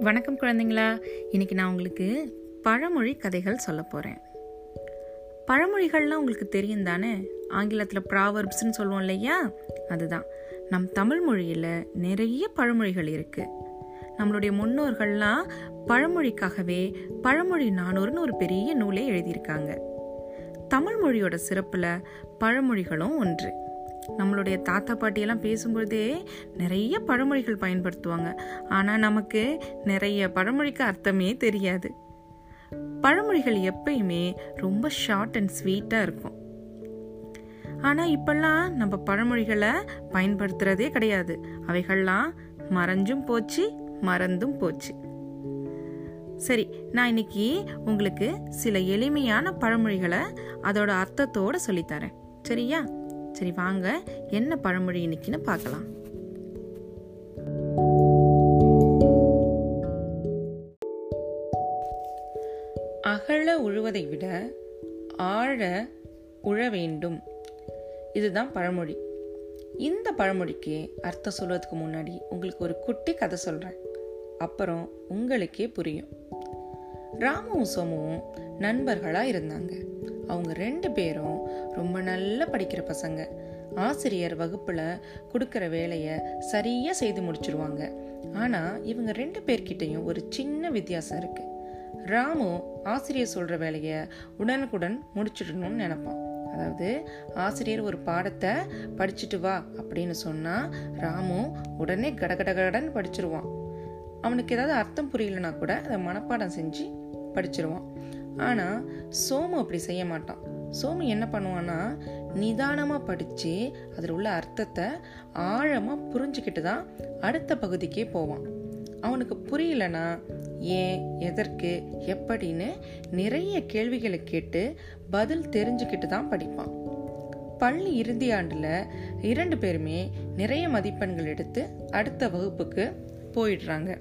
வணக்கம் குழந்தைங்களா. இன்னைக்கு நான் உங்களுக்கு பழமொழி கதைகள் சொல்ல போகிறேன் பழமொழிகள்லாம் உங்களுக்கு தெரியும் தானே? ஆங்கிலத்தில் ப்ராவர்ப்ஸ்னு சொல்லுவோம் இல்லையா? அதுதான். நம் தமிழ் மொழியில் நிறைய பழமொழிகள் இருக்குது நம்மளுடைய முன்னோர்கள்லாம் பழமொழிக்காகவே பழமொழி நானூறுன்னு ஒரு பெரிய நூலே எழுதியிருக்காங்க. தமிழ் மொழியோட சிறப்பில் பழமொழிகளும் ஒன்று. நம்மளுடைய தாத்தா பாட்டியெல்லாம் பேசும்பொழுதே நிறைய பழமொழிகள் பயன்படுத்துவாங்க. ஆனால் நமக்கு நிறைய பழமொழிக்கு அர்த்தமே தெரியாது. பழமொழிகள் எப்பயுமே ரொம்ப ஷார்ட் அண்ட் ஸ்வீட்டாக இருக்கும். ஆனால் இப்பெல்லாம் நம்ம பழமொழிகளை பயன்படுத்துறதே கிடையாது. அவைகள்லாம் மறைஞ்சும் போச்சு மறந்தும் போச்சு. சரி நான் இன்னைக்கு உங்களுக்கு சில எளிமையான பழமொழிகளை அதோட அர்த்தத்தோடு சொல்லித்தரேன். சரியா? சரி வாங்க. என்ன பழமொழி இன்னைக்குன்னு பார்க்கலாம். அகழ உழுவதை விட ஆழ உழ வேண்டும். இதுதான் பழமொழி. இந்த பழமொழிக்கு அர்த்தம் சொல்வதுக்கு முன்னாடி உங்களுக்கு ஒரு குட்டி கதை சொல்கிறேன் அப்புறம் உங்களுக்கே புரியும். ராமுவும் சோமுவும் நண்பர்களாக இருந்தாங்க. அவங்க ரெண்டு பேரும் ரொம்ப நல்லா படிக்கிற பசங்க. ஆசிரியர் வகுப்பில் கொடுக்குற வேலையை சரியாக செய்து முடிச்சிருவாங்க. ஆனால் இவங்க ரெண்டு பேர்கிட்டையும் ஒரு சின்ன வித்தியாசம் இருக்குது ராமு ஆசிரியர் சொல்கிற வேலையை உடனுக்குடன் முடிச்சிடணும்னு நினைப்பான். அதாவது ஆசிரியர் ஒரு பாடத்தை படிச்சுட்டு வா அப்படின்னு சொன்னால் ராமு உடனே கடகடகடன் படிச்சிருவான். அவனுக்கு ஏதாவது அர்த்தம் புரியலனா கூட அதை மனப்பாடம் செஞ்சு படிச்சிருவான். ஆனால் சோமு அப்படி செய்ய மாட்டான். சோமு என்ன பண்ணுவான்னா நிதானமாக படித்து அதில் உள்ள அர்த்தத்தை ஆழமாக புரிஞ்சுக்கிட்டு தான் அடுத்த பகுதிக்கே போவான். அவனுக்கு புரியலனா ஏன் எதற்கு எப்படின்னு நிறைய கேள்விகளை கேட்டு பதில் தெரிஞ்சுக்கிட்டு தான் படிப்பான். பள்ளி இறுதி ஆண்டில் இரண்டு பேருமே நிறைய மதிப்பெண்கள் எடுத்து அடுத்த வகுப்புக்கு போயிடுறாங்க.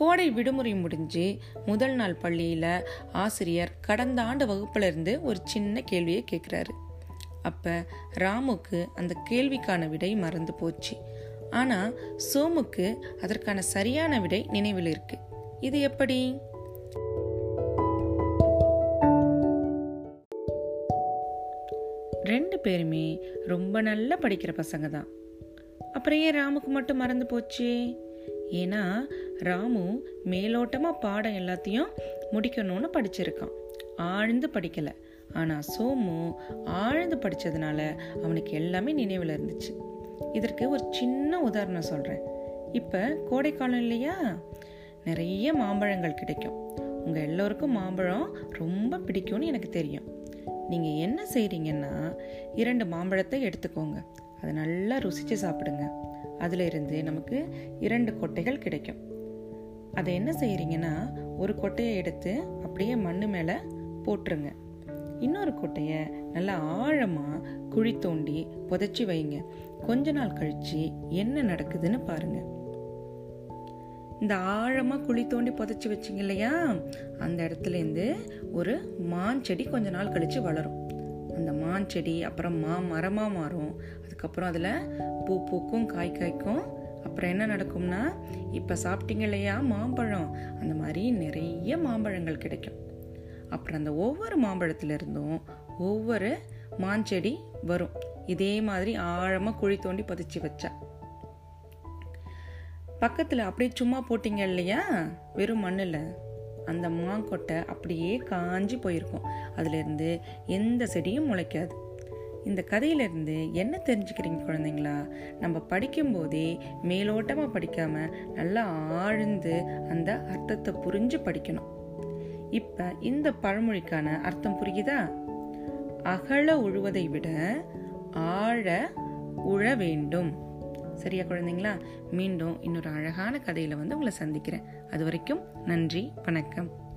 கோடை விடுமுறை முடிஞ்சு முதல் நாள் பள்ளியில் ஆசிரியர் கடந்த ஆண்டு வகுப்பிலிருந்து ஒரு சின்ன கேள்வியை கேட்குறாரு அப்போ ராமுக்கு அந்த கேள்விக்கான விடை மறந்து போச்சு. ஆனால் சோமுக்கு அதற்கான சரியான விடை நினைவில் இருக்கு. இது எப்படி? ரெண்டு பேருமே ரொம்ப நல்லா படிக்கிற பசங்க தான். அப்புறம் ஏன் ராமுக்கு மட்டும் மறந்து போச்சு? ஏன்னா ராமு மேலோட்டமாக பாடம் எல்லாத்தையும் முடிக்கணும்னு படிச்சிருக்கான். ஆழ்ந்து படிக்கலை. ஆனால் சோமு ஆழ்ந்து படித்ததுனால அவனுக்கு எல்லாமே நினைவில் இருந்துச்சு. இதற்கு ஒரு சின்ன உதாரணம் சொல்கிறேன் இப்போ கோடைக்காலம் இல்லையா? நிறைய மாம்பழங்கள் கிடைக்கும். உங்கள் எல்லோருக்கும் மாம்பழம் ரொம்ப பிடிக்கும்னு எனக்கு தெரியும். நீங்கள் என்ன செய்கிறீங்கன்னா இரண்டு மாம்பழத்தை எடுத்துக்கோங்க. அதை நல்லா ருசித்து சாப்பிடுங்க. அதில் இருந்து நமக்கு இரண்டு கொட்டைகள் கிடைக்கும். அதை என்ன செய்கிறீங்கன்னா ஒரு கொட்டையை எடுத்து அப்படியே மண்ணு மேலே போட்டுருங்க. இன்னொரு கொட்டையை நல்லா ஆழமாக குழி தோண்டி புதைச்சி வைங்க. கொஞ்ச நாள் கழித்து என்ன நடக்குதுன்னு பாருங்கள் இந்த ஆழமாக குழி தோண்டி புதைச்சி வச்சிங்க இல்லையா? அந்த இடத்துலேருந்து ஒரு மான் செடி கொஞ்ச நாள் கழித்து வளரும். அந்த மான் செடி அப்புறம் மா மரமாக மாறும். அதுக்கப்புறம் அதில் பூ பூக்கும் காய் காய்க்கும். அப்புறம் என்ன நடக்கும்னா இப்போ சாப்பிட்டீங்க இல்லையா மாம்பழம்? அந்த மாதிரி நிறைய மாம்பழங்கள் கிடைக்கும். அப்புறம் அந்த ஒவ்வொரு மாம்பழத்திலிருந்தும் ஒவ்வொரு மாஞ்செடி வரும். இதே மாதிரி ஆழமாக குழி தோண்டி பதிச்சு வச்சா. பக்கத்தில் அப்படியே சும்மா போட்டிங்க இல்லையா வெறும் மண்ணில். அந்த மாங்கொட்டை அப்படியே காஞ்சி போயிருக்கும். அதுலேருந்து எந்த செடியும் முளைக்காது. இந்த கதையிலேருந்து என்ன தெரிஞ்சுக்கிறீங்க குழந்தைங்களா? நம்ம படிக்கும்போதே மேலோட்டமாக படிக்காமல் நல்லா ஆழ்ந்து அந்த அர்த்தத்தை புரிஞ்சு படிக்கணும். இப்போ இந்த பழமொழிக்கான அர்த்தம் புரியுதா? அகல உழுவதை விட ஆழ உழ வேண்டும். சரியா குழந்தைங்களா? மீண்டும் இன்னொரு அழகான கதையில் வந்து உங்களை சந்திக்கிறேன். அது வரைக்கும் நன்றி வணக்கம்.